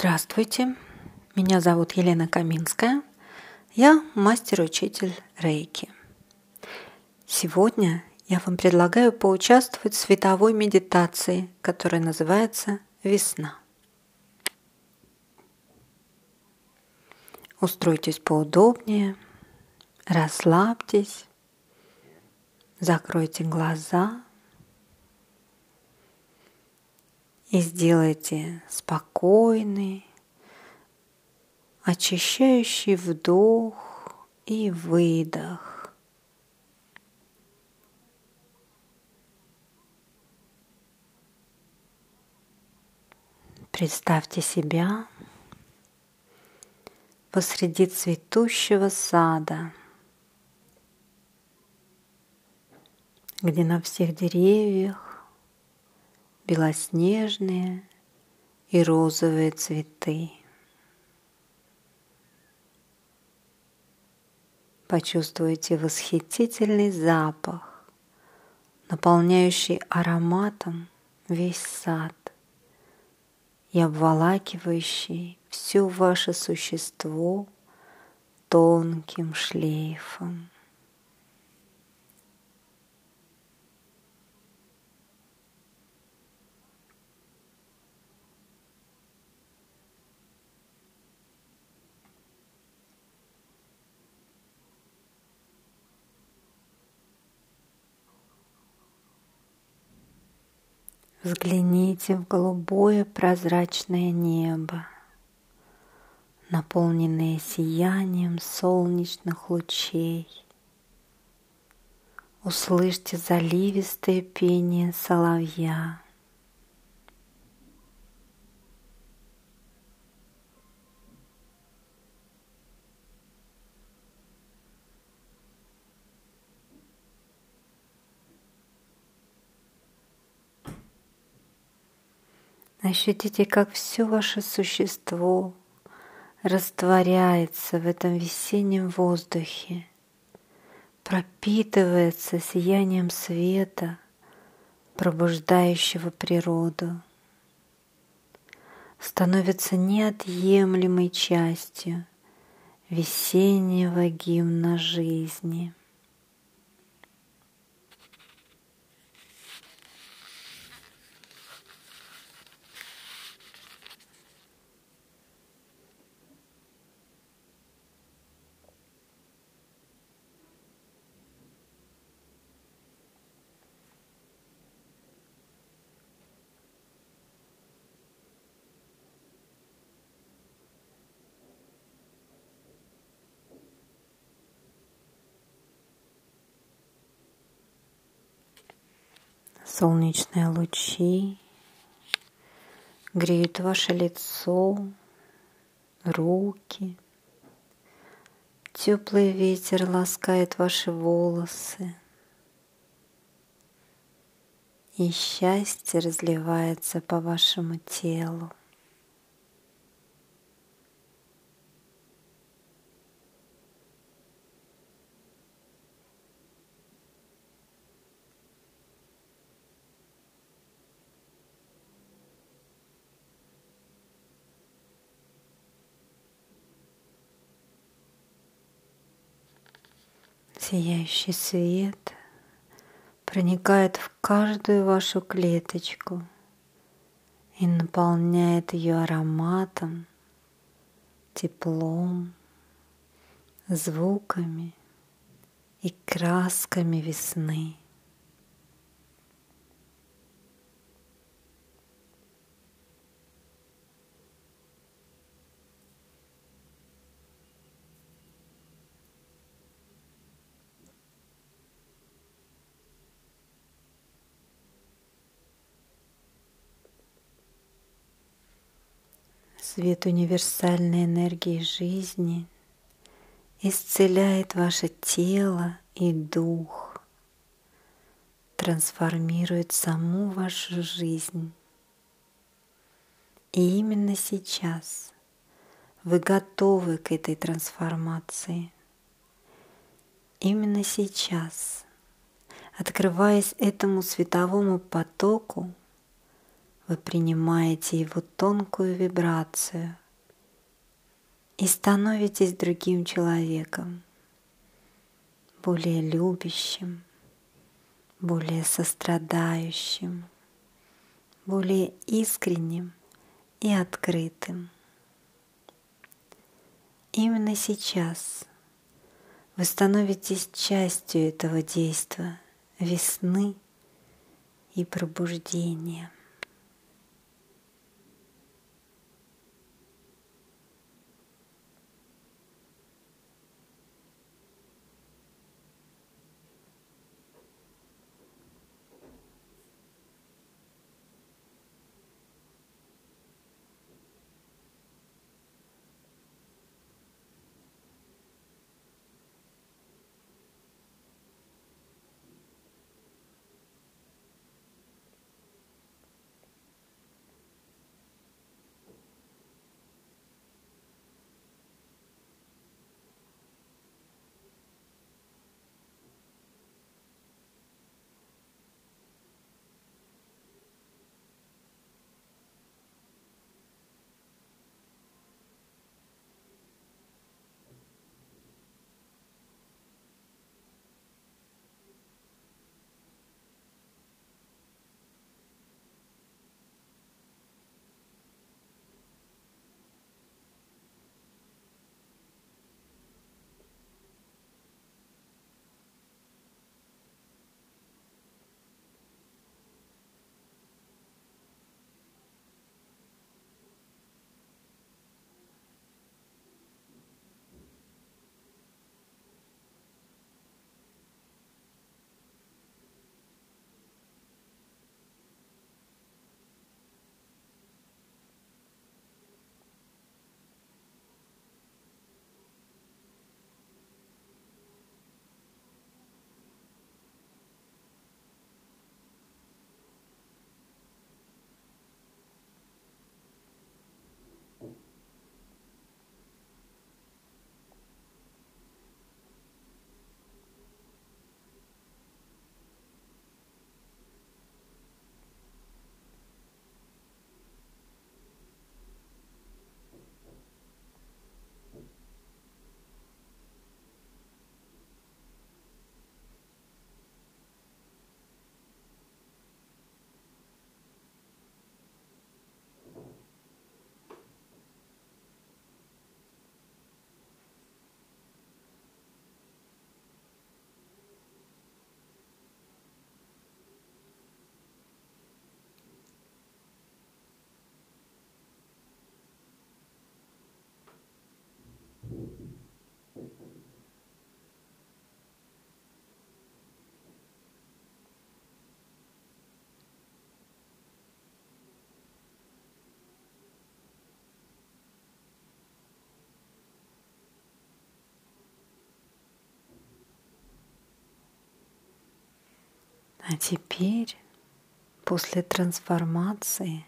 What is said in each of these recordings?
Здравствуйте, меня зовут Елена Каминская. Я мастер-учитель Рейки. Сегодня я вам предлагаю поучаствовать в световой медитации, которая называется «Весна». Устройтесь поудобнее, расслабьтесь, закройте глаза – и сделайте спокойный, очищающий вдох и выдох. Представьте себя посреди цветущего сада, где на всех деревьях белоснежные и розовые цветы. Почувствуйте восхитительный запах, наполняющий ароматом весь сад и обволакивающий все ваше существо тонким шлейфом. Взгляните в голубое прозрачное небо, наполненное сиянием солнечных лучей. Услышьте заливистое пение соловья. Ощутите, как все ваше существо растворяется в этом весеннем воздухе, пропитывается сиянием света, пробуждающего природу, становится неотъемлемой частью весеннего гимна жизни. Солнечные лучи греют ваше лицо, руки. Теплый ветер ласкает ваши волосы. И счастье разливается по вашему телу. Сияющий свет проникает в каждую вашу клеточку и наполняет ее ароматом, теплом, звуками и красками весны. Свет универсальной энергии жизни исцеляет ваше тело и дух, трансформирует саму вашу жизнь. И именно сейчас вы готовы к этой трансформации. Именно сейчас, открываясь этому световому потоку, вы принимаете его тонкую вибрацию и становитесь другим человеком, более любящим, более сострадающим, более искренним и открытым. Именно сейчас вы становитесь частью этого действия весны и пробуждения. А теперь, после трансформации,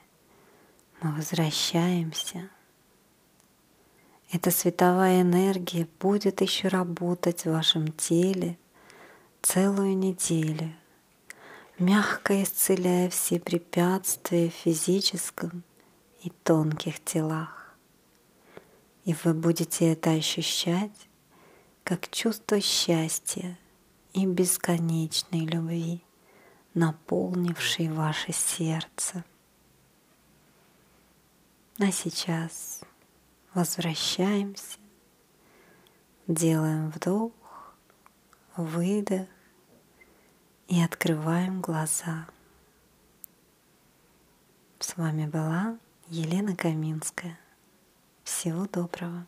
мы возвращаемся. Эта световая энергия будет еще работать в вашем теле целую неделю, мягко исцеляя все препятствия в физическом и тонких телах. И вы будете это ощущать как чувство счастья и бесконечной любви наполнивший ваше сердце. А сейчас возвращаемся, делаем вдох, выдох и открываем глаза. С вами была Елена Каминская. Всего доброго.